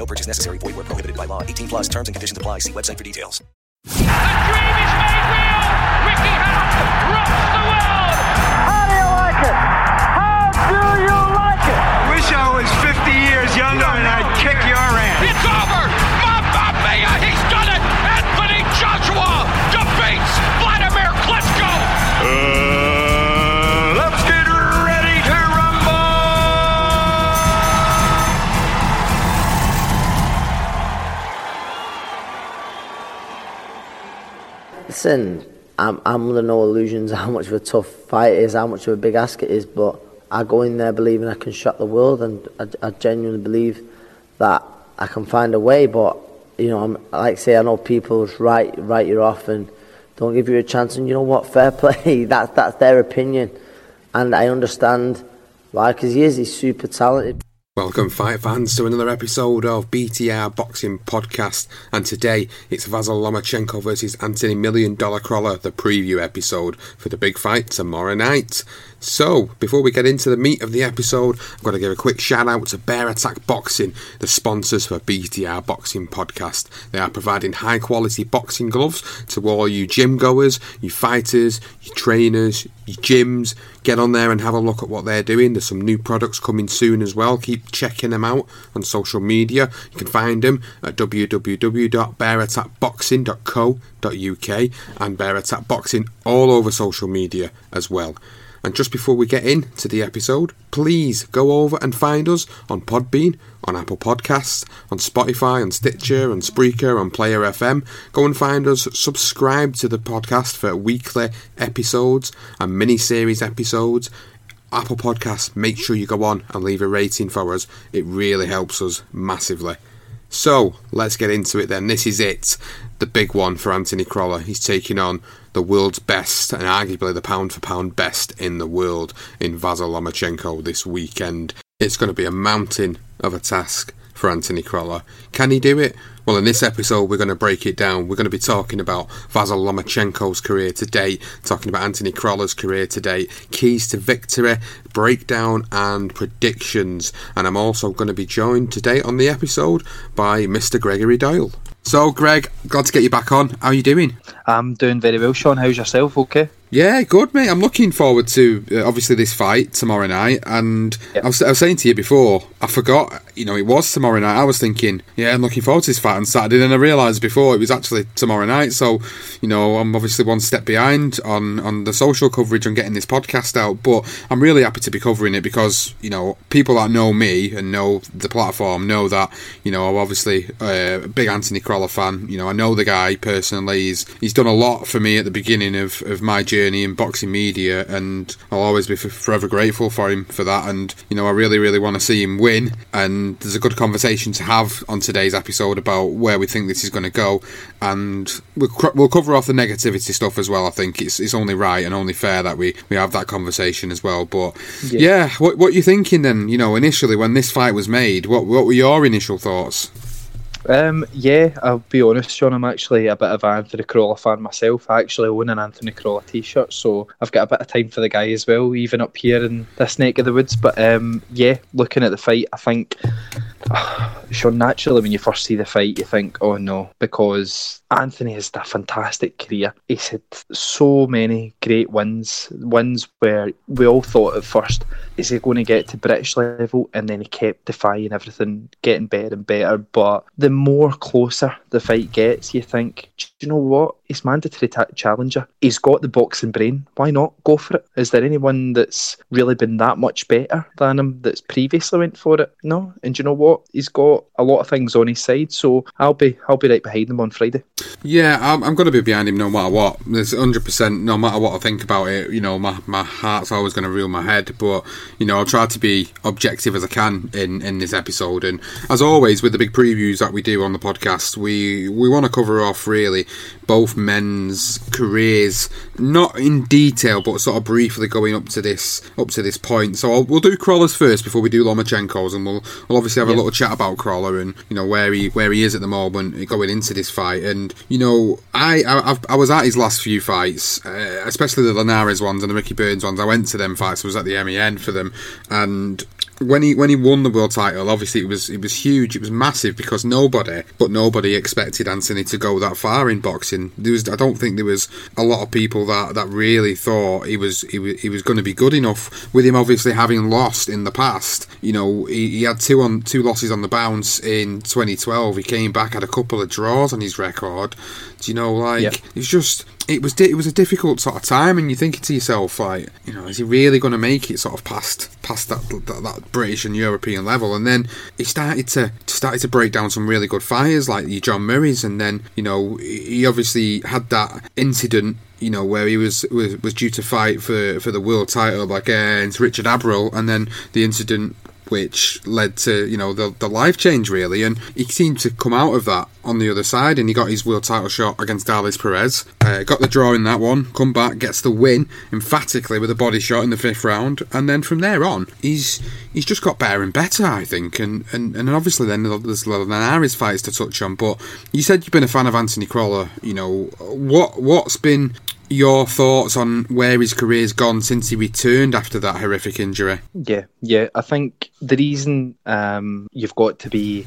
No purchase necessary. Void where prohibited by law. 18 plus terms and conditions apply. See website for details. The dream is made real. Ricky Hatton rocks the world. How do you like it? How do you like it? I wish I was 50 years younger and I'd kick your ass. It's over. Listen, I'm, I'm under no illusions how much of a tough fight it is, how much of a big ask it is, but I go in there believing I can shock the world, and I, I genuinely believe that I can find a way. But you know, I'm, like I say, I know people write write you off and don't give you a chance. And you know what? Fair play. that's that's their opinion, and I understand why. Because he is he's super talented. Welcome, fight fans, to another episode of BTR Boxing Podcast. And today it's Vasyl Lomachenko versus Anthony Million Dollar Crolla, the preview episode for the big fight tomorrow night. So, before we get into the meat of the episode, I've got to give a quick shout out to Bear Attack Boxing, the sponsors for BTR Boxing Podcast. They are providing high quality boxing gloves to all you gym goers, you fighters, you trainers, your gyms. Get on there and have a look at what they're doing. There's some new products coming soon as well. Keep checking them out on social media. You can find them at www.bearattackboxing.co.uk and Bear Attack Boxing all over social media as well. And just before we get into the episode, please go over and find us on Podbean, on Apple Podcasts, on Spotify, on Stitcher, on Spreaker, on Player FM. Go and find us, subscribe to the podcast for weekly episodes and mini series episodes. Apple Podcasts, make sure you go on and leave a rating for us. It really helps us massively. So let's get into it then. This is it, the big one for Anthony Crolla. He's taking on the world's best and arguably the pound for pound best in the world in Vasyl Lomachenko this weekend. It's going to be a mountain of a task for Anthony Crolla. Can he do it? Well, in this episode, we're going to break it down. We're going to be talking about Vasyl Lomachenko's career to date, talking about Anthony Crolla's career to date, keys to victory, breakdown, and predictions. And I'm also going to be joined today on the episode by Mr. Gregory Doyle. So, Greg, glad to get you back on. How are you doing? I'm doing very well, Sean. How's yourself? Okay. Yeah, good, mate. I'm looking forward to uh, obviously this fight tomorrow night. And yep. I, was, I, was, saying to you before, I forgot, you know, it was tomorrow night. I was thinking, yeah, I'm looking forward to this fight on Saturday. Then I realised before it was actually tomorrow night. So, you know, I'm obviously one step behind on, on the social coverage and getting this podcast out. But I'm really happy to be covering it because, you know, people that know me and know the platform know that, you know, I'm obviously uh, a big Anthony Crolla fan. You know, I know the guy personally. He's, he's done a lot for me at the beginning of, of my journey journey in boxing media, and I'll always be forever grateful for him for that. And you know, I really, really want to see him win. And there's a good conversation to have on today's episode about where we think this is going to go, and we'll, we'll cover off the negativity stuff as well. I think it's it's only right and only fair that we we have that conversation as well. But yeah, yeah what what you thinking then? You know, initially when this fight was made, what what were your initial thoughts? Um, yeah, I'll be honest, Sean. I'm actually a bit of an Anthony Crolla fan myself. I actually own an Anthony Crolla t-shirt, so I've got a bit of time for the guy as well, even up here in this neck of the woods. But um, yeah, looking at the fight, I think Sean, naturally, when you first see the fight, you think, oh no, because Anthony has a fantastic career. He's had so many great wins, wins where we all thought at first, is he going to get to British level? And then he kept defying everything, getting better and better. But the more closer the fight gets, you think, do you know what? He's mandatory challenger. He's got the boxing brain. Why not go for it? Is there anyone that's really been that much better than him that's previously went for it? No. And you know what? He's got a lot of things on his side, so I'll be I'll be right behind him on Friday. Yeah, I'm, I'm going to be behind him no matter what. There's 100 percent no matter what I think about it. You know, my, my heart's always going to rule my head, but you know, I'll try to be objective as I can in in this episode. And as always, with the big previews that we do on the podcast, we we want to cover off really both men's careers, not in detail, but sort of briefly going up to this up to this point. So I'll, we'll do Crolla's first before we do Lomachenko's, and we'll we'll obviously have yeah. a little chat about Crolla and you know where he where he is at the moment going into this fight. And you know, I I, I was at his last few fights, uh, especially the Linares ones and the Ricky Burns ones. I went to them fights. I was at the MEN for them, and when he when he won the world title, obviously it was it was huge, it was massive because nobody but nobody expected Anthony to go that far in boxing. There was I don't think there was a lot of people that, that really thought he was he was, he was going to be good enough. With him obviously having lost in the past, you know he, he had two on two losses on the bounce in 2012. He came back had a couple of draws on his record. Do you know like yeah. it's just it was it was a difficult sort of time, and you're thinking to yourself like, you know, is he really going to make it sort of past past that, that, that British and European level? And then he started to started to break down some really good fires like your John Murray's, and then you know he obviously had that incident you know, where he was, was was due to fight for, for the world title against Richard Abril, and then the incident which led to you know the the life change really, and he seemed to come out of that on the other side, and he got his world title shot against Darleys Perez. Uh, got the draw in that one, come back, gets the win emphatically with a body shot in the fifth round, and then from there on, he's he's just got better and better, I think, and and, and obviously then there's a lot of Linares fights to touch on. But you said you've been a fan of Anthony Crolla, you know what what's been your thoughts on where his career's gone since he returned after that horrific injury? Yeah, yeah. I think the reason um, you've got to be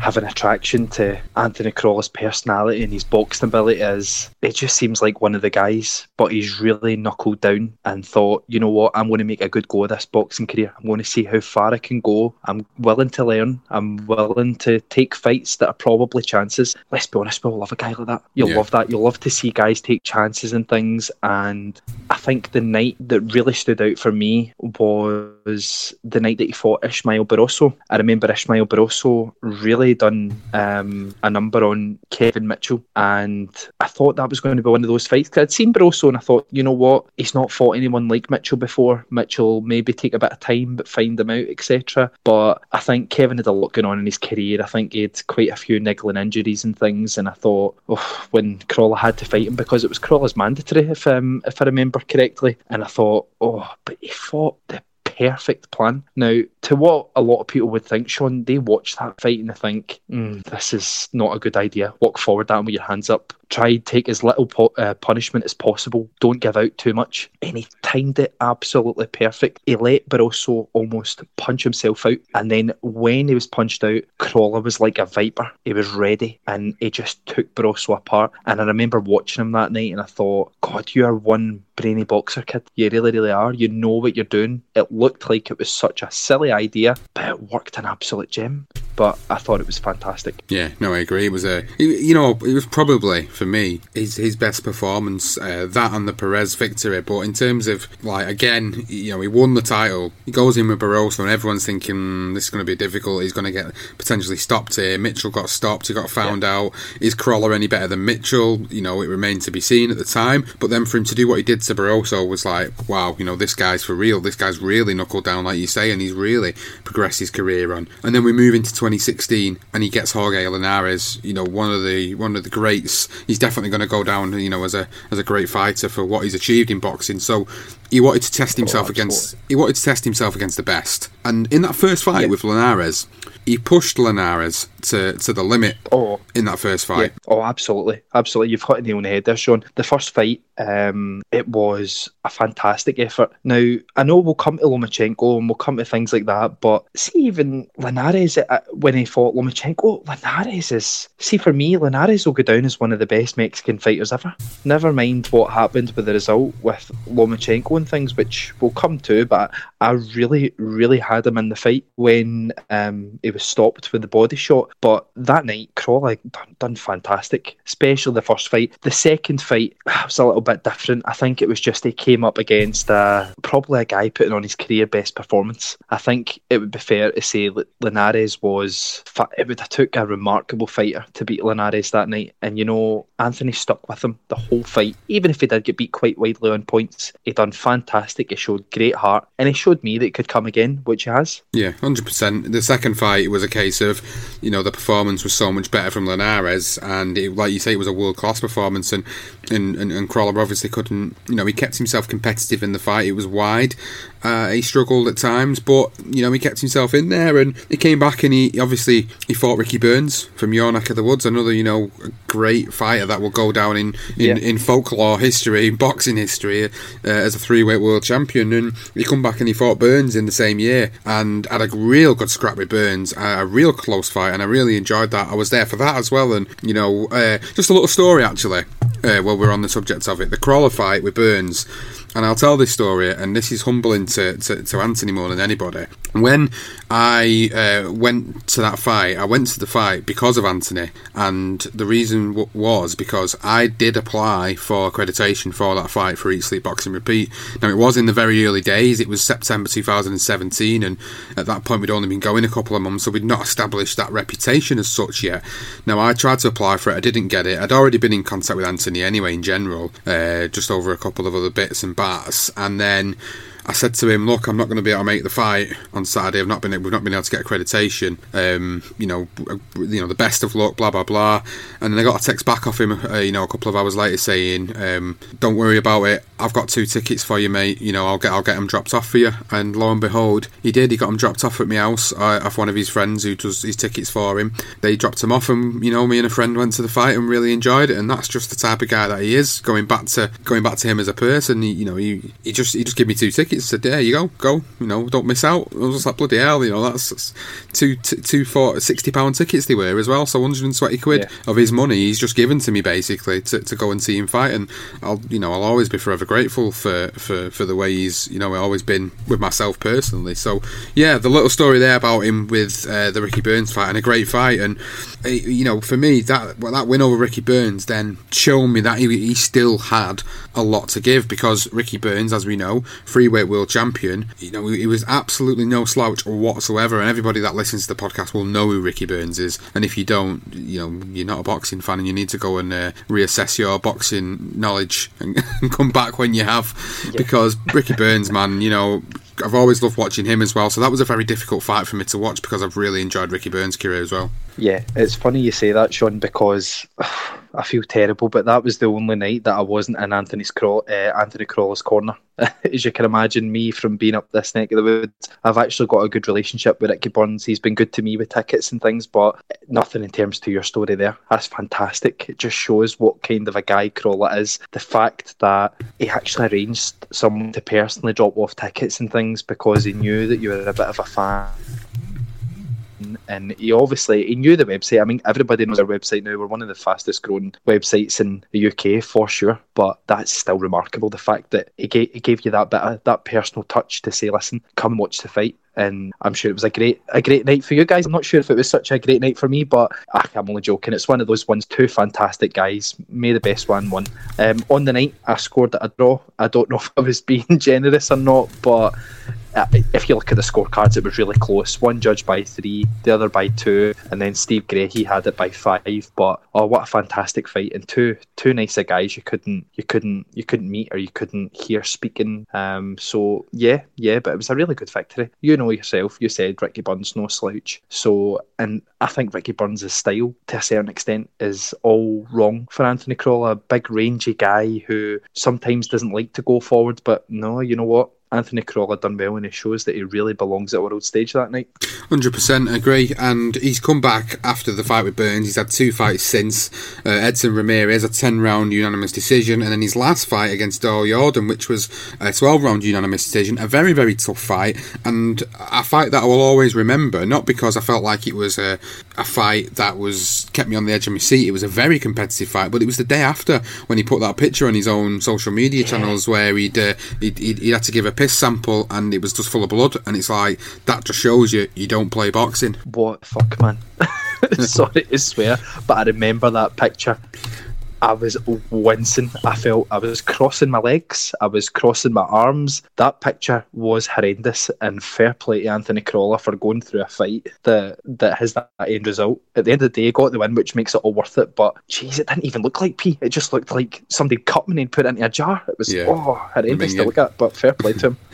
have an attraction to Anthony Crolla's personality and his boxing ability is it just seems like one of the guys, but he's really knuckled down and thought, you know what, I'm going to make a good go of this boxing career. I'm going to see how far I can go. I'm willing to learn. I'm willing to take fights that are probably chances. Let's be honest, we'll love a guy like that. You'll yeah. love that. You'll love to see guys take chances and things. And I think the night that really stood out for me was the night that he fought Ismael Barroso. I remember Ismael Barroso really done um, a number on Kevin Mitchell, and I thought that was going to be one of those fights. Cause I'd seen Barroso, and I thought, you know what, he's not fought anyone like Mitchell before. Mitchell maybe take a bit of time, but find them out, etc. But I think Kevin had a lot going on in his career. I think he had quite a few niggling injuries and things, and I thought, oh, when Crolla had to fight him because it was Crolla's mandatory, if um, if I remember correctly, and I thought, oh, but he fought the perfect plan. Now, to what a lot of people would think, Sean, they watch that fight and they think, mm, this is not a good idea. Walk forward that with your hands up try take as little po- uh, punishment as possible. Don't give out too much. And he timed it absolutely perfect. He let Barroso almost punch himself out. And then when he was punched out, Crolla was like a viper. He was ready and he just took Barroso apart. And I remember watching him that night and I thought, God, you are one brainy boxer kid. You really, really are. You know what you're doing. It looked like it was such a silly idea, but it worked an absolute gem. But I thought it was fantastic. Yeah, no, I agree. It was a, you know, it was probably for me his his best performance. Uh, that and the Perez victory. But in terms of like again, you know, he won the title. He goes in with Barroso, and everyone's thinking this is going to be difficult. He's going to get potentially stopped here. Mitchell got stopped. He got found yeah. out. Is Crolla any better than Mitchell? You know, it remained to be seen at the time. But then for him to do what he did to Barroso was like, wow, you know, this guy's for real. This guy's really knuckled down, like you say, and he's really progressed his career on. And then we move into 2016 and he gets Jorge Linares, you know, one of the one of the greats. He's definitely going to go down, you know, as a as a great fighter for what he's achieved in boxing. So he wanted to test himself oh, against he wanted to test himself against the best. And in that first fight yeah. with Linares, he pushed Linares to, to the limit oh, in that first fight. Yeah. Oh, absolutely, absolutely. You've hit the nail on the head there, Sean. The first fight, um, it was a fantastic effort. Now I know we'll come to Lomachenko and we'll come to things like that, but see, even Linares when he fought Lomachenko, Linares is see for me, Linares will go down as one of the best Mexican fighters ever. Never mind what happened with the result with Lomachenko and things, which we'll come to, but I really, really had him in the fight when um, he was stopped with the body shot. But that night, Crolla done, done fantastic, especially the first fight. The second fight was a little bit different. I think it was just he came up against uh, probably a guy putting on his career best performance. I think it would be fair to say Linares was, it would have took a remarkable fighter to beat Linares that night. And you know, Anthony stuck with him the whole fight. Even if he did get beat quite widely on points, he done fantastic. He showed great heart and he showed me that it could come again, which he has. Yeah, 100%. The second fight was a case of, you know, the performance was so much better from Linares, and it, like you say, it was a world class performance. And, and, and, and Crolla obviously couldn't, you know, he kept himself competitive in the fight. It was wide. Uh, he struggled at times, but you know he kept himself in there, and he came back and he obviously he fought Ricky Burns from your neck of the woods, another you know great fighter that will go down in in, yeah. in folklore history, boxing history, uh, as a three weight world champion. And he come back and he fought Burns in the same year, and had a real good scrap with Burns, a real close fight, and I really enjoyed that. I was there for that as well, and you know uh, just a little story actually. Uh, while we're on the subject of it, the Crolla fight with Burns and I'll tell this story, and this is humbling to, to, to Anthony more than anybody. When I uh, went to that fight, I went to the fight because of Anthony, and the reason w- was because I did apply for accreditation for that fight for Eat Sleep Boxing Repeat. Now, it was in the very early days, it was September 2017, and at that point, we'd only been going a couple of months, so we'd not established that reputation as such yet. Now, I tried to apply for it, I didn't get it. I'd already been in contact with Anthony anyway, in general, uh, just over a couple of other bits and bats, and then I said to him, "Look, I'm not going to be able to make the fight on Saturday. I've not been, we've not been able to get accreditation. Um, you know, you know, the best of luck, blah blah blah." And then I got a text back off him, uh, you know, a couple of hours later saying, um, "Don't worry about it. I've got two tickets for you, mate. You know, I'll get I'll get them dropped off for you." And lo and behold, he did. He got them dropped off at my house uh, off one of his friends who does his tickets for him. They dropped him off, and you know, me and a friend went to the fight and really enjoyed it. And that's just the type of guy that he is. Going back to going back to him as a person, he, you know, he, he just he just gave me two tickets. Said, "There you go." go. You know, don't miss out. I was like, bloody hell, you know, that's two, two, two four, 60 pound tickets they were as well. So 120 quid yeah. of his money he's just given to me basically to, to go and see him fight. And I'll, you know, I'll always be forever grateful for, for, for the way he's, you know, always been with myself personally. So yeah, the little story there about him with uh, the Ricky Burns fight and a great fight. And, uh, you know, for me, that, well, that win over Ricky Burns then showed me that he, he still had a lot to give because Ricky Burns, as we know, freeweight world champion, you know, he was absolutely no slouch whatsoever, and everybody that listens to the podcast will know who Ricky Burns is. And if you don't, you know, you're not a boxing fan, and you need to go and uh, reassess your boxing knowledge and, and come back when you have, yeah. because Ricky Burns, man, you know, I've always loved watching him as well. So that was a very difficult fight for me to watch because I've really enjoyed Ricky Burns' career as well. Yeah, it's funny you say that, Sean, because I feel terrible, but that was the only night that I wasn't in Anthony's uh, Anthony Crolla's corner. As you can imagine, me from being up this neck of the woods, I've actually got a good relationship with Ricky Burns. He's been good to me with tickets and things, but nothing in terms to your story there. That's fantastic. It just shows what kind of a guy Crolla is. The fact that he actually arranged someone to personally drop off tickets and things because he knew that you were a bit of a fan and he obviously he knew the website. I mean, everybody knows our website now. We're one of the fastest growing websites in the UK for sure. But that's still remarkable. The fact that he gave, he gave you that bit of that personal touch to say, "Listen, come watch the fight." and I'm sure it was a great a great night for you guys. I'm not sure if it was such a great night for me, but ach, I'm only joking. It's one of those ones. Two fantastic guys. May the best one win. Um, on the night, I scored a draw. I don't know if I was being generous or not, but if you look at the scorecards, it was really close. One judged by three, the other by two, and then Steve Gray he had it by five. But oh, what a fantastic fight! And two two nicer guys you couldn't you couldn't you couldn't meet or you couldn't hear speaking. Um, so yeah, yeah, but it was a really good victory. You know yourself. You said Ricky Burns no slouch. So and I think Ricky Burns' style to a certain extent is all wrong for Anthony. A big rangy guy who sometimes doesn't like to go forward, but no, you know what? Anthony Crolla done well and he shows that he really belongs at world stage that night. 100% agree. And he's come back after the fight with Burns. He's had two fights since. Uh, Edson Ramirez, a 10 round unanimous decision. And then his last fight against Daud Yordan, which was a 12 round unanimous decision. A very, very tough fight. And a fight that I will always remember, not because I felt like it was a, a fight that was kept me on the edge of my seat. It was a very competitive fight, but it was the day after when he put that picture on his own social media channels where he'd, uh, he'd, he'd, he'd had to give a piss sample and it was just full of blood. And it's like, that just shows you you don't play boxing. What fuck, man? Sorry to swear, but I remember that picture. I was wincing. I felt I was crossing my legs. I was crossing my arms. That picture was horrendous. And fair play to Anthony Crolla for going through a fight that that has that end result. At the end of the day, he got the win, which makes it all worth it. But jeez, it didn't even look like pee. It just looked like somebody cut me and put it into a jar. It was Yeah. oh horrendous to look at. But fair play to him.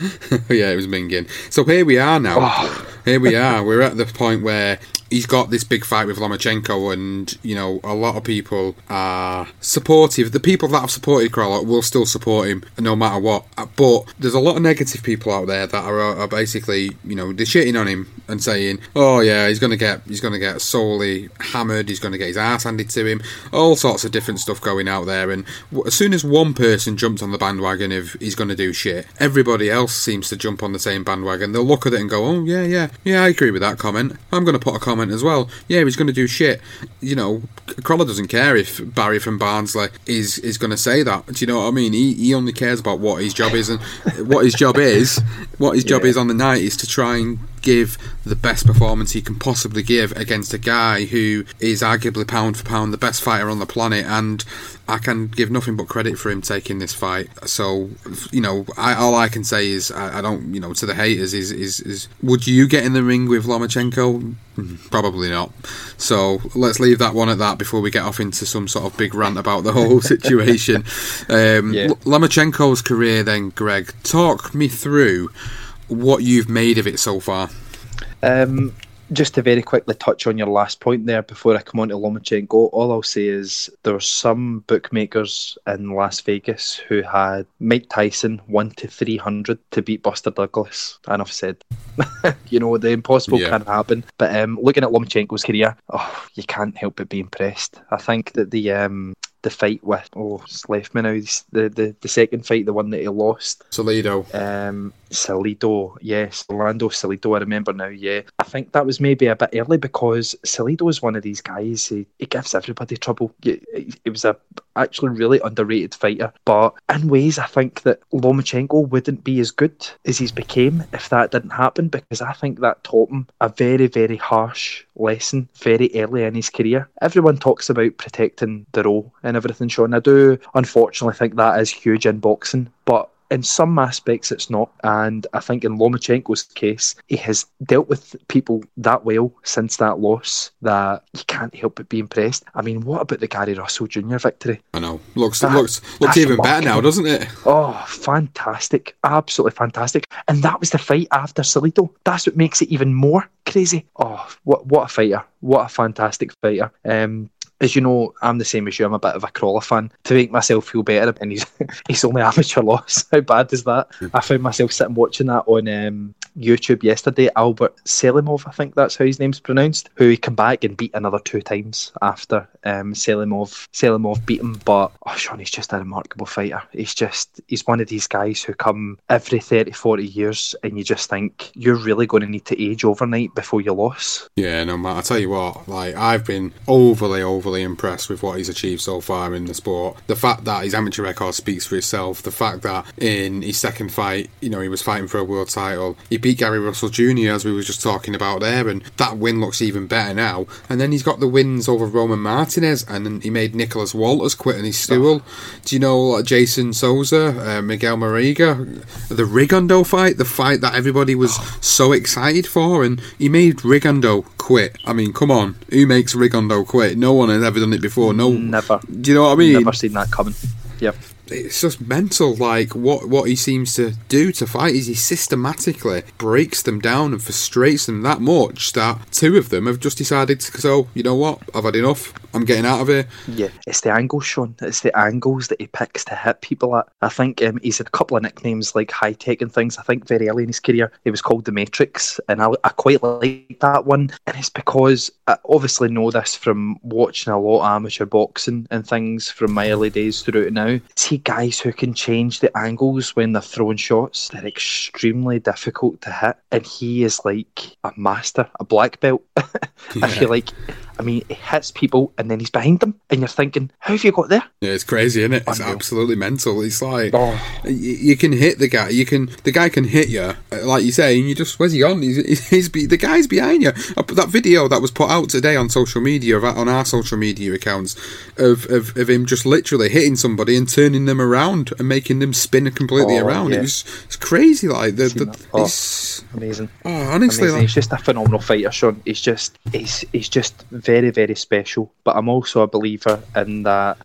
yeah, it was minging. So here we are now. Oh. Here we are. We're at the point where he's got this big fight with Lomachenko, and you know a lot of people are supportive. The people that have supported Crolla will still support him no matter what. Uh, But there's a lot of negative people out there that are, are basically you know they're shitting on him and saying, "Oh yeah, he's gonna get he's gonna get solely hammered. He's gonna get his ass handed to him. All sorts of different stuff going out there." And as soon as one person jumps on the bandwagon of he's gonna do shit, everybody else seems to jump on the same bandwagon. They'll look at it and go, "Oh yeah, yeah, yeah, I agree with that comment. I'm gonna put a comment as well. Yeah, he's gonna do shit." You know, Crolla doesn't care if Barry from Barnsley is is gonna say that. Do you know what I mean? He he only cares about what his job is and what his job is. What his job Yeah. is on the night is to try and give the best performance he can possibly give against a guy who is arguably pound for pound the best fighter on the planet and I can give nothing but credit for him taking this fight. So you know I, all I can say is I, I don't you know to the haters is, is is would you get in the ring with Lomachenko? Mm, probably not. So let's leave that one at that before we get off into some sort of big rant about the whole situation. Um, Yeah. Lomachenko's career then Greg talk me through what you've made of it so far. Um, just to very quickly touch on your last point there before I come on to Lomachenko, all I'll say is there were some bookmakers in Las Vegas who had Mike Tyson 1 to 300 to beat Buster Douglas. And I've said. you know, the impossible Yeah. can happen. But um, looking at Lomachenko's career, oh, you can't help but be impressed. I think that the. Um, the fight with oh it's left me now the, the the second fight the one that he lost Salido. um, Salido, yes, Orlando Salido. I remember now. Yeah, I think that was maybe a bit early because Salido is one of these guys. He, he gives everybody trouble. He, he was a actually really underrated fighter, but in ways I think that Lomachenko wouldn't be as good as he's became if that didn't happen because I think that taught him a very very harsh lesson very early in his career. Everyone talks about protecting the row and everything, Sean. I do unfortunately think that is huge in boxing, but in some aspects it's not. And I think in Lomachenko's case, he has dealt with people that well since that loss that you can't help but be impressed. I mean, what about the Gary Russell Jr. victory? I know. Looks That- looks looks even better now, doesn't it? Oh, fantastic. Absolutely fantastic. And that was the fight after Salido. That's what makes it even more crazy. Oh, what what a fighter. What a fantastic fighter. Um as you know, I'm the same as you. I'm a bit of a Crolla fan. To make myself feel better, and he's he's only amateur loss. How bad is that? I found myself sitting watching that on um, YouTube yesterday. Albert Selimov, I think that's how his name's pronounced, who he came back and beat another two times after um, Selimov Selimov beat him. But oh, Sean, he's just a remarkable fighter. He's just he's one of these guys who come every 30, 40 years, and you just think you're really going to need to age overnight before you lose. Yeah, no matter. I tell you what, like I've been overly, overly overly impressed with what he's achieved so far in the sport. The fact that his amateur record speaks for itself. The fact that in his second fight, you know, he was fighting for a world title. He beat Gary Russell Jr. as we were just talking about there, and that win looks even better now. And then he's got the wins over Roman Martinez, and then he made Nicholas Walters quit in his stool. Do you know Jason Sosa, uh, Miguel Marriaga, the Rigondeaux fight, the fight that everybody was so excited for, and he made Rigondeaux quit. I mean, come on, who makes Rigondeaux quit? No one ever done it before. No, Never. Do you know what I mean? Never seen that coming. Yep. It's just mental. Like what what he seems to do to fight is he systematically breaks them down and frustrates them that much that two of them have just decided to so you know what I've had enough. I'm getting out of here. Yeah, it's the angles, Sean. It's the angles that he picks to hit people at. I think um, he's had a couple of nicknames like high tech and things. I think very early in his career he was called the Matrix, and I, I quite like that one. And it's because I obviously know this from watching a lot of amateur boxing and things from my early days through to now. Guys who can change the angles when they're throwing shots. They're extremely difficult to hit, and he is like a master, a black belt. I feel like. I mean, he hits people and then he's behind them, and you're thinking, how have you got there? Yeah, it's crazy, isn't it? It's absolutely mental. It's like y- you can hit the guy. You can the guy can hit you, uh, like you say, and you just where's he gone? He's, he's be, the guy's behind you. That video that was put out today on social media, on our social media accounts, of, of, of him just literally hitting somebody and turning them around and making them spin completely Oh, around. yeah. It was it's crazy. Like the, the. Oh, it's amazing. oh honestly, Amazing. like, He's just a phenomenal fighter, Sean. He's just he's he's just very very special. But I'm also a believer in that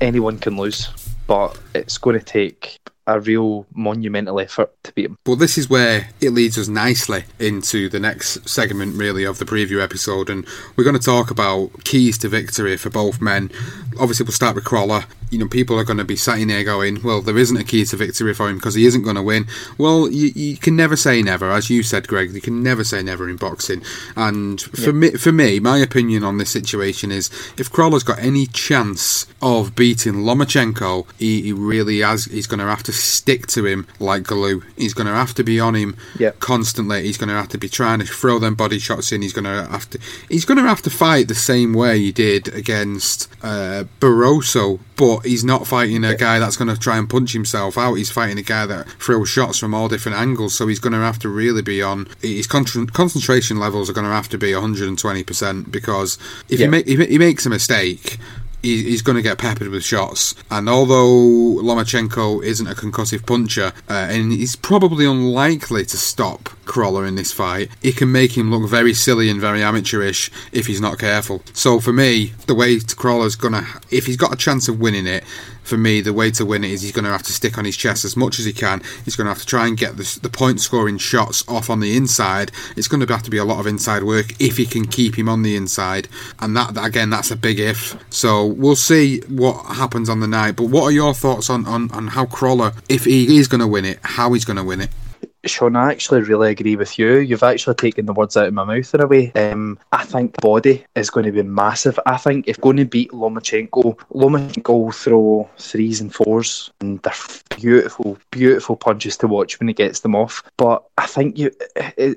anyone can lose, but it's going to take a real monumental effort to beat him. Well, this is where it leads us nicely into the next segment, really, of the preview episode. And we're going to talk about keys to victory for both men. Obviously, we'll start with Crolla. You know, people are going to be sitting there going, well, there isn't a key to victory for him because he isn't going to win. Well, you, you can never say never. As you said, Greg, you can never say never in boxing. And for, me, for me, my opinion on this situation is if Crolla's got any chance of beating Lomachenko, he, he really has. He's going to have to stick to him like glue. He's going to have to be on him Yep. constantly. He's going to have to be trying to throw them body shots in. He's going to have to. He's going to have to fight the same way he did against uh, Barroso, but he's not fighting a guy that's going to try and punch himself out. He's fighting a guy that throws shots from all different angles. So he's going to have to really be on. His con- concentration levels are going to have to be 120 percent because if he, Yeah. make, if he makes a mistake he- he's going to get peppered with shots. And although Lomachenko isn't a concussive puncher, uh, and he's probably unlikely to stop Crolla in this fight, it can make him look very silly and very amateurish if he's not careful. So for me, the way to Crolla's to, if he's got a chance of winning it, for me, the way to win it is he's going to have to stick on his chest as much as he can. He's going to have to try and get the, the point scoring shots off on the inside. It's going to have to be a lot of inside work if he can keep him on the inside. And that, that- again, that's a big if. So we'll see what happens on the night. But what are your thoughts on, on, on how Crolla, if he is going to win it, how he's going to win it? Sean, I actually really agree with you. You've actually taken the words out of my mouth in a way. Um, I think body is going to be massive. I think if going to beat Lomachenko, Lomachenko will throw threes and fours, and they're beautiful, beautiful punches to watch when he gets them off. But I think you,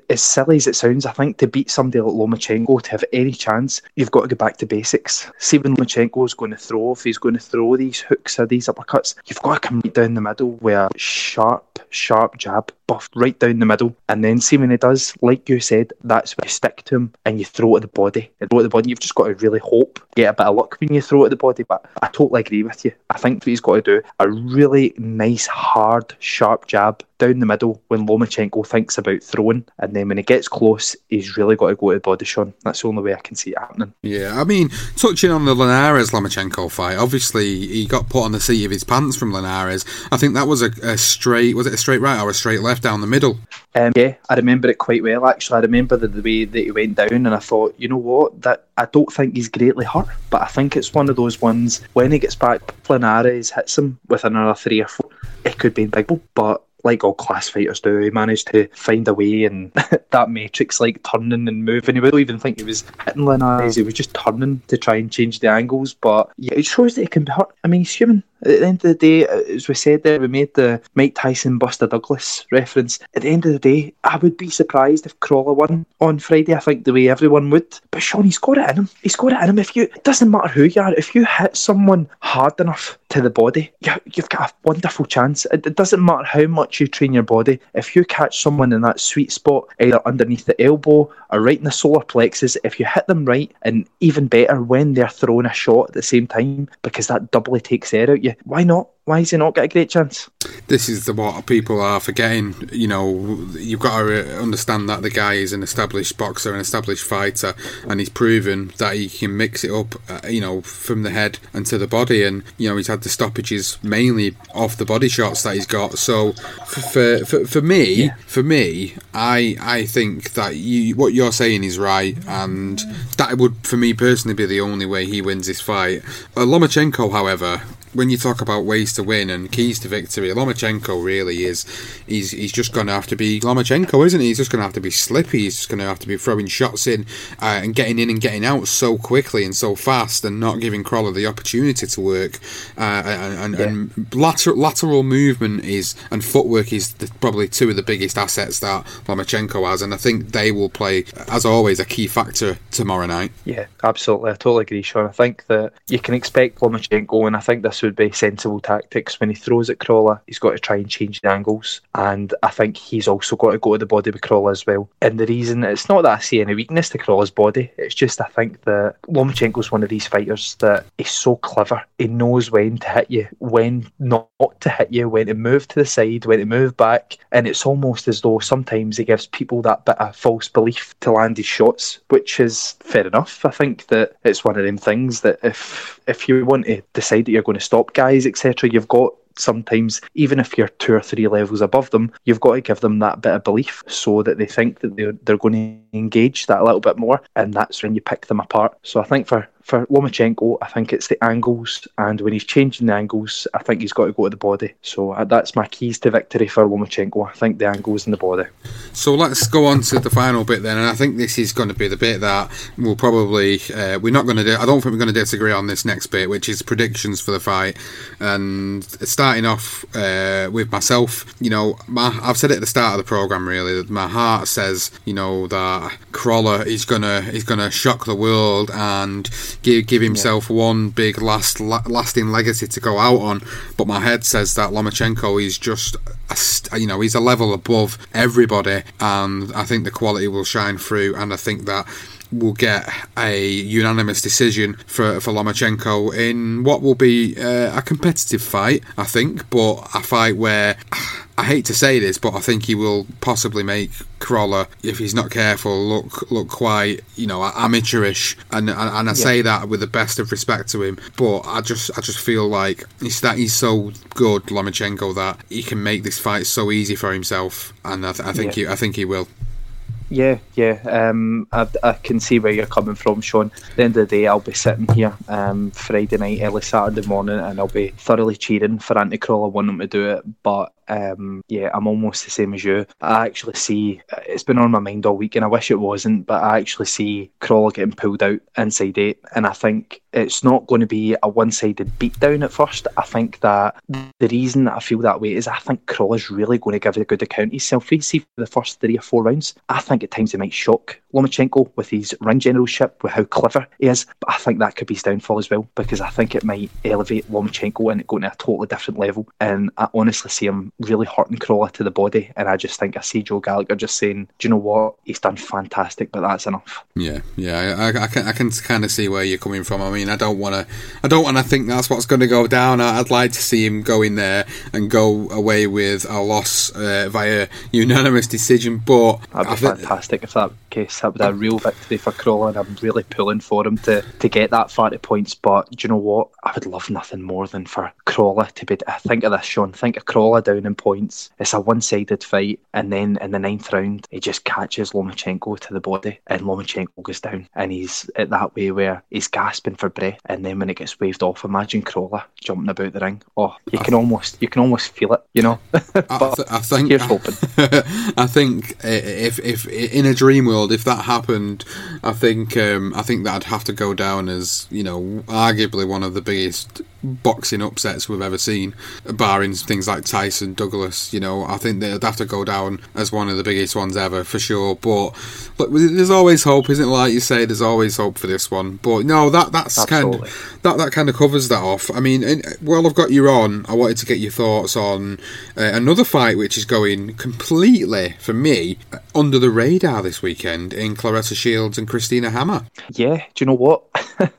as silly as it sounds, I think to beat somebody like Lomachenko to have any chance, you've got to go back to basics. See when Lomachenko is going to throw, if he's going to throw these hooks or these uppercuts, you've got to come right down the middle with a sharp, sharp jab, buff right down the middle, and then see when he does, like you said, that's when you stick to him and you throw at the body. You throw at the body. You've just got to really hope, get a bit of luck when you throw at the body. But I totally agree with you. I think what he's got to do a really nice, hard, sharp jab down the middle when Lomachenko thinks about throwing, and then when he gets close, he's really got to go to the body, Sean. That's the only way I can see it happening. Yeah, I mean, touching on the Linares Lomachenko fight, obviously he got put on the seat of his pants from Linares. I think that was a, a straight, was it a straight right or a straight left down the middle? Um, yeah, I remember it quite well. Actually, I remember the, the way that he went down, and I thought, you know what, that I don't think he's greatly hurt, but I think it's one of those ones when he gets back, Linares hits him with another three or four. It could be big, but like all class fighters do, he managed to find a way, and that matrix like turning and moving. He don't even think he was hitting Linares; he was just turning to try and change the angles. But yeah, it shows that he can be hurt. I mean, he's human. At the end of the day, uh, as we said there, we made the Mike Tyson Buster Douglas reference. At the end of the day, I would be surprised if Crolla won on Friday. I think the way everyone would. But Sean, he's got it in him. He's got it in him. If you, it doesn't matter who you are, if you hit someone hard enough to the body, you, you've got a wonderful chance. It, it doesn't matter how much you train your body. If you catch someone in that sweet spot, either underneath the elbow or right in the solar plexus, if you hit them right, and even better when they're throwing a shot at the same time, because that doubly takes air out you. Why not? Why has he not got a great chance? This is the what people are forgetting. You know, you've got to understand that the guy is an established boxer, an established fighter, and he's proven that he can mix it up. Uh, you know, from the head and to the body, and you know he's had the stoppages mainly off the body shots that he's got. So, for for, for me, yeah. for me, I I think that you what you're saying is right, and that would for me personally be the only way he wins this fight. Uh, Lomachenko, however, when you talk about ways to win and keys to victory, Lomachenko really is. He's he's just going to have to be Lomachenko, isn't he? He's just going to have to be slippy. He's just going to have to be throwing shots in uh, and getting in and getting out so quickly and so fast, and not giving Crolla the opportunity to work. Uh, and, and, yeah. and lateral, lateral movement is and footwork is the, probably two of the biggest assets that Lomachenko has, and I think they will play as always a key factor tomorrow night. Yeah, absolutely. I totally agree, Sean. I think that you can expect Lomachenko, and I think this would be sensible tactics. When he throws at Crolla, he's got to try and change the angles. And I think he's also got to go to the body with Crolla as well. And the reason, it's not that I see any weakness to Crolla's body, it's just I think that Lomachenko's one of these fighters that is so clever. He knows when to hit you, when not to hit you, when to move to the side, when to move back. And it's almost as though sometimes he gives people that bit of false belief to land his shots, which is fair enough. I think that it's one of them things that if if you want to decide that you're going to stop top guys, etc., you've got sometimes, even if you're two or three levels above them, you've got to give them that bit of belief so that they think that they're, they're going to engage that a little bit more. And that's when you pick them apart. So I think for for Lomachenko, I think it's the angles, and when he's changing the angles, I think he's got to go to the body. So uh, that's my keys to victory for Lomachenko. I think the angles in the body. So let's go on to the final bit then, and I think this is going to be the bit that we'll probably uh, we're not going to. I don't think we're going to disagree on this next bit, which is predictions for the fight. And starting off uh, with myself, you know, my, I've said it at the start of the program really that my heart says, you know, that Crolla is gonna is gonna shock the world and give, give himself yeah. one big last lasting legacy to go out on. But my head says that Lomachenko is just a, you know he's a level above everybody, and I think the quality will shine through. And I think that will get a unanimous decision for, for Lomachenko in what will be uh, a competitive fight, I think, but a fight where I hate to say this, but I think he will possibly make Crolla, if he's not careful, look look quite you know amateurish, and and, and I yeah. say that with the best of respect to him. But I just I just feel like he's that he's so good, Lomachenko, that he can make this fight so easy for himself, and I, th- I think yeah. he I think he will. Yeah, yeah. Um, I, I can see where you're coming from, Sean. At the end of the day, I'll be sitting here um, Friday night, early Saturday morning, and I'll be thoroughly cheering for Anti Crolla wanting to do it. But um, yeah, I'm almost the same as you. I actually see it's been on my mind all week, and I wish it wasn't, but I actually see Crolla getting pulled out inside eight, and I think it's not going to be a one-sided beatdown at first. I think that the reason that I feel that way is I think Crolla's really going to give a good account of himself. See for the first three or four rounds. I think at times he might shock Lomachenko with his ring generalship, with how clever he is, but I think that could be his downfall as well because I think it might elevate Lomachenko and it go to a totally different level. And I honestly see him really hurting Crolla to the body. And I just think I see Joe Gallagher just saying, "Do you know what? He's done fantastic, but that's enough." Yeah, yeah, I, I can I can kind of see where you're coming from. I mean, I don't want to I don't want to think that's what's going to go down. I'd like to see him go in there and go away with a loss uh, via unanimous decision. But that'd be fantastic if that case. That would be a real victory for Crolla, and I'm really pulling for him to to get that far to points. But do you know what? I would love nothing more than for Crolla to be. I think of this, Sean. Think of Crolla down in points. It's a one sided fight, and then in the ninth round, he just catches Lomachenko to the body, and Lomachenko goes down, and he's at that way where he's gasping for breath, and then when it gets waved off, imagine Crolla jumping about the ring. Oh, you can almost you can almost feel it, you know. I, th- I, think here's hoping. I think if if in a dream world, if that happened, I think um, I think that'd have to go down as you know arguably one of the biggest boxing upsets we've ever seen, barring things like Tyson, Douglas. You know, I think they'd have to go down as one of the biggest ones ever for sure. But but there's always hope, isn't it? Like you say, there's always hope for this one. But no, that that's Absolutely. kind of, that that kind of covers that off. I mean, while I've got you on, I wanted to get your thoughts on uh, another fight which is going completely for me under the radar this weekend in Claressa Shields and Christina Hammer. Yeah, do you know what?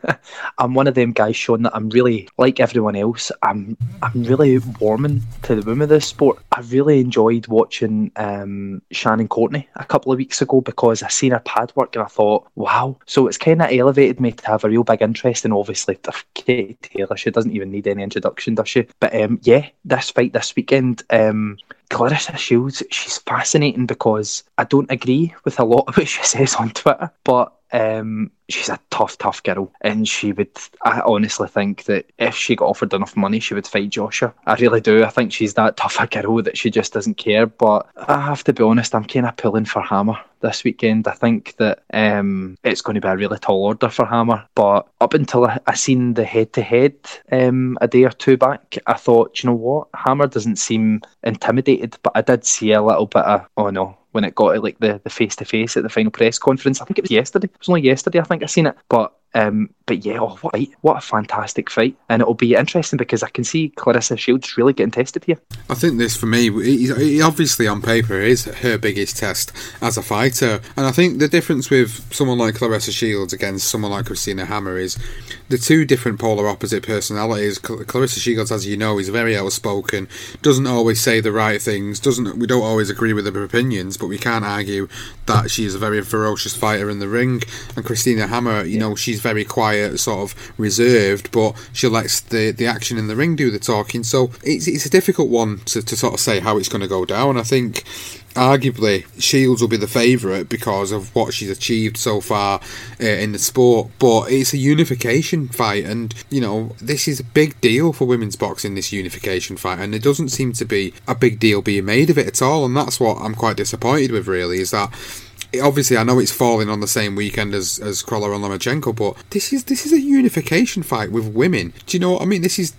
I'm one of them guys, Sean, that I'm really like everyone else. I'm I'm really warming to the boom of this sport. I really enjoyed watching um, Shannon Courtenay a couple of weeks ago because I seen her pad work and I thought, wow. So it's kind of elevated me to have a real big interest in obviously Katie Taylor. She doesn't even need any introduction, does she? But um, yeah, this fight this weekend. Um, Claressa Shields, she's fascinating because I don't agree with a lot of what she says on Twitter, but um, she's a tough, tough girl, and she would. I honestly think that if she got offered enough money, she would fight Joshua. I really do. I think she's that tough a girl that she just doesn't care. But I have to be honest, I'm kind of pulling for Hammer this weekend. I think that um, it's going to be a really tall order for Hammer. But up until I, I seen the head to head um a day or two back, I thought, you know what, Hammer doesn't seem intimidated. But I did see a little bit of, oh no, when it got to like the the face to face at the final press conference. I think it was yesterday. It was only yesterday. I think I seen it, but um, but yeah, oh, what, a, what a fantastic fight. And it'll be interesting because I can see Claressa Shields really getting tested here. I think this, for me, it, obviously on paper is her biggest test as a fighter. And I think the difference with someone like Claressa Shields against someone like Christina Hammer is the two different polar opposite personalities. Claressa Shields, as you know, is very outspoken, doesn't always say the right things, doesn't we don't always agree with her opinions, but we can't argue that she is a very ferocious fighter in the ring. And Christina Hammer, you know, she's very quiet, sort of reserved, but she lets the, the action in the ring do the talking. So it's, it's a difficult one to, to sort of say how it's going to go down. I think arguably Shields will be the favourite because of what she's achieved so far uh, in the sport. But it's a unification fight, and you know this is a big deal for women's boxing. This unification fight, and it doesn't seem to be a big deal being made of it at all. And that's what I'm quite disappointed with. Really, is that obviously I know it's falling on the same weekend as as Crolla and Lomachenko, but this is this is a unification fight with women. Do you know what I mean? This is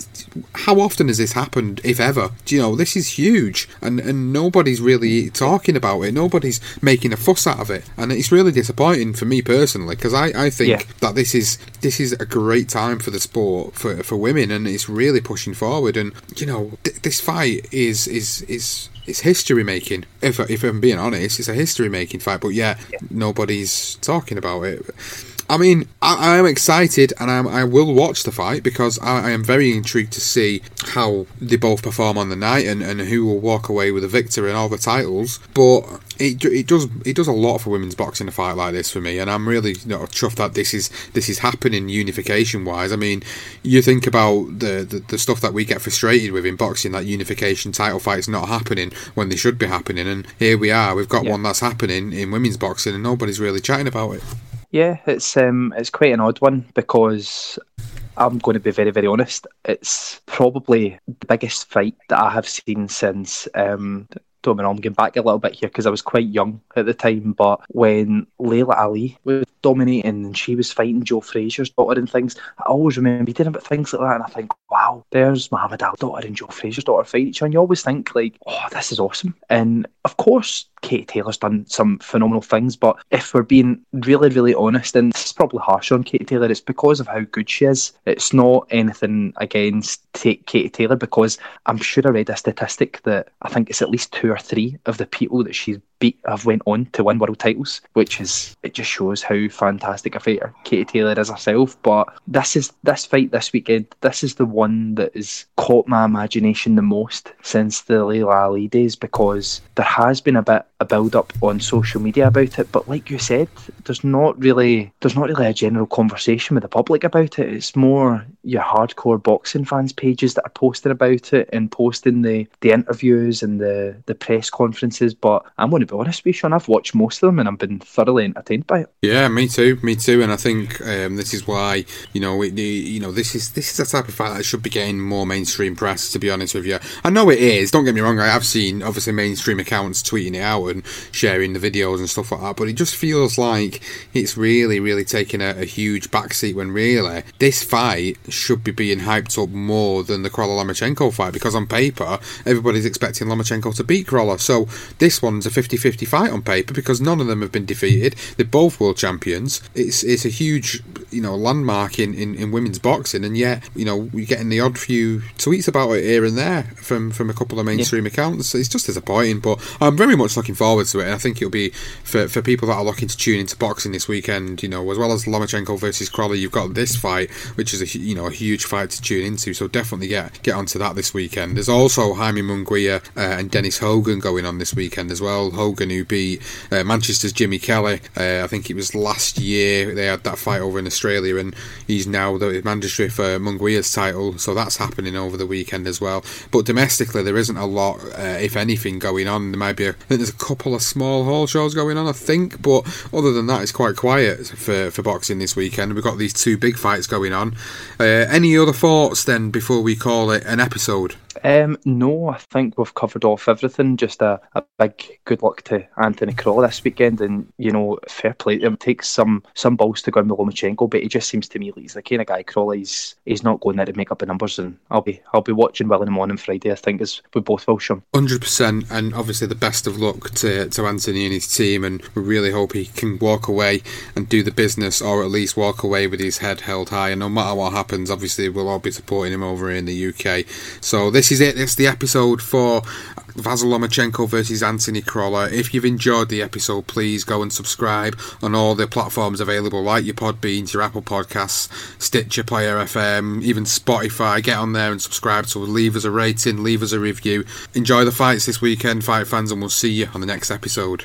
how often has this happened, if ever? Do you know this is huge, and and nobody's really talking about it. Nobody's making a fuss out of it, and it's really disappointing for me personally because I I think yeah. that this is this is a great time for the sport for for women, and it's really pushing forward. And you know th- this fight is is is it's history making. If if I'm being honest, it's a history making fight. But yeah, yeah, nobody's talking about it. I mean, I, I am excited and I'm, i will watch the fight because I, I, am very intrigued to see how they both perform on the night and, and who will walk away with a victory and all the titles. But it, it does it does a lot for women's boxing a fight like this for me, and I'm really you know, chuffed that this is this is happening unification wise. I mean, you think about the, the, the stuff that we get frustrated with in boxing, that unification title fights not happening when they should be happening, and here we are. We've got yeah. one that's happening in women's boxing, and nobody's really chatting about it. Yeah, it's um, it's quite an odd one because I'm going to be very, very honest. It's probably the biggest fight that I have seen since. Um, don't know, I'm getting back a little bit here because I was quite young at the time. But when Laila Ali was dominating and she was fighting Joe Frazier's daughter and things, I always remember reading about things like that, and I think, wow, there's Muhammad Ali's daughter and Joe Frazier's daughter fighting each other. And you always think like, oh, this is awesome. And of course, Kate Taylor's done some phenomenal things, but if we're being really, really honest, and this is probably harsh on Kate Taylor, it's because of how good she is. It's not anything against Kate Taylor because I'm sure I read a statistic that I think it's at least two or three of the people that she's beat have went on to win world titles, which is it just shows how fantastic a fighter Katie Taylor is herself. But this is this fight this weekend. This is the one that has caught my imagination the most since the Laila Ali days because there has been a bit a build up on social media about it. But like you said, there's not really there's not really a general conversation with the public about it. It's more your hardcore boxing fans pages that are posting about it and posting the the interviews and the the press conferences. But I'm going to be honest with you, Sean, I've watched most of them and I've been thoroughly entertained by it. Yeah, me too, me too. And I think um, this is why you know, it, you know, this is this is a type of fight that should be getting more mainstream press. To be honest with you, I know it is. Don't get me wrong. I have seen obviously mainstream accounts tweeting it out and sharing the videos and stuff like that, but it just feels like it's really, really taking a, a huge backseat when really this fight should be being hyped up more than the Crolla Lomachenko fight because on paper everybody's expecting Lomachenko to beat Crolla. So this one's a 50-50 fight on paper because none of them have been defeated. They're both world champions. It's it's a huge you know landmark in, in, in women's boxing, and yet you know we're getting the odd few tweets about it here and there from from a couple of mainstream yeah. accounts. It's just disappointing, but I'm very much looking forward to it, and I think it'll be for for people that are looking to tune into boxing this weekend. You know, as well as Lomachenko versus Crolla, you've got this fight, which is a you know a huge fight to tune into. So definitely get get onto that this weekend. There's also Jaime Munguia uh, and Dennis Hogan going on this weekend as well. Hogan who beat uh, Manchester's Jimmy Kelly. Uh, I think it was last year they had that fight over in Australia, and he's now the mandatory for Munguia's title. So that's happening over the weekend as well. But domestically, there isn't a lot, uh, if anything, going on. There might be, a, I think there's a couple of small hall shows going on, I think. But other than that, it's quite quiet for for boxing this weekend. We've got these two big fights going on. Uh, any other thoughts then before we call it an episode? Um, no, I think we've covered off everything. Just a, a big good luck to Anthony Crolla this weekend, and you know, fair play to him. Takes some some balls to go in with Lomachenko, but he just seems to me he's the kind of guy. Crolla, he's he's not going there to make up the numbers, and I'll be I'll be watching Will in the morning Friday. I think as we both will, Sean. Hundred percent, and obviously the best of luck to to Anthony and his team, and we really hope he can walk away and do the business, or at least walk away with his head held high. And no matter what happens, obviously we'll all be supporting him over in the UK. So this is it. It's the episode for Vasyl Lomachenko versus Anthony Crolla. If you've enjoyed the episode, please go and subscribe on all the platforms available, like your Podbeans, your Apple Podcasts, Stitcher, Player FM, even Spotify. Get on there and subscribe. So leave us a rating, leave us a review. Enjoy the fights this weekend, fight fans, and we'll see you on the next episode.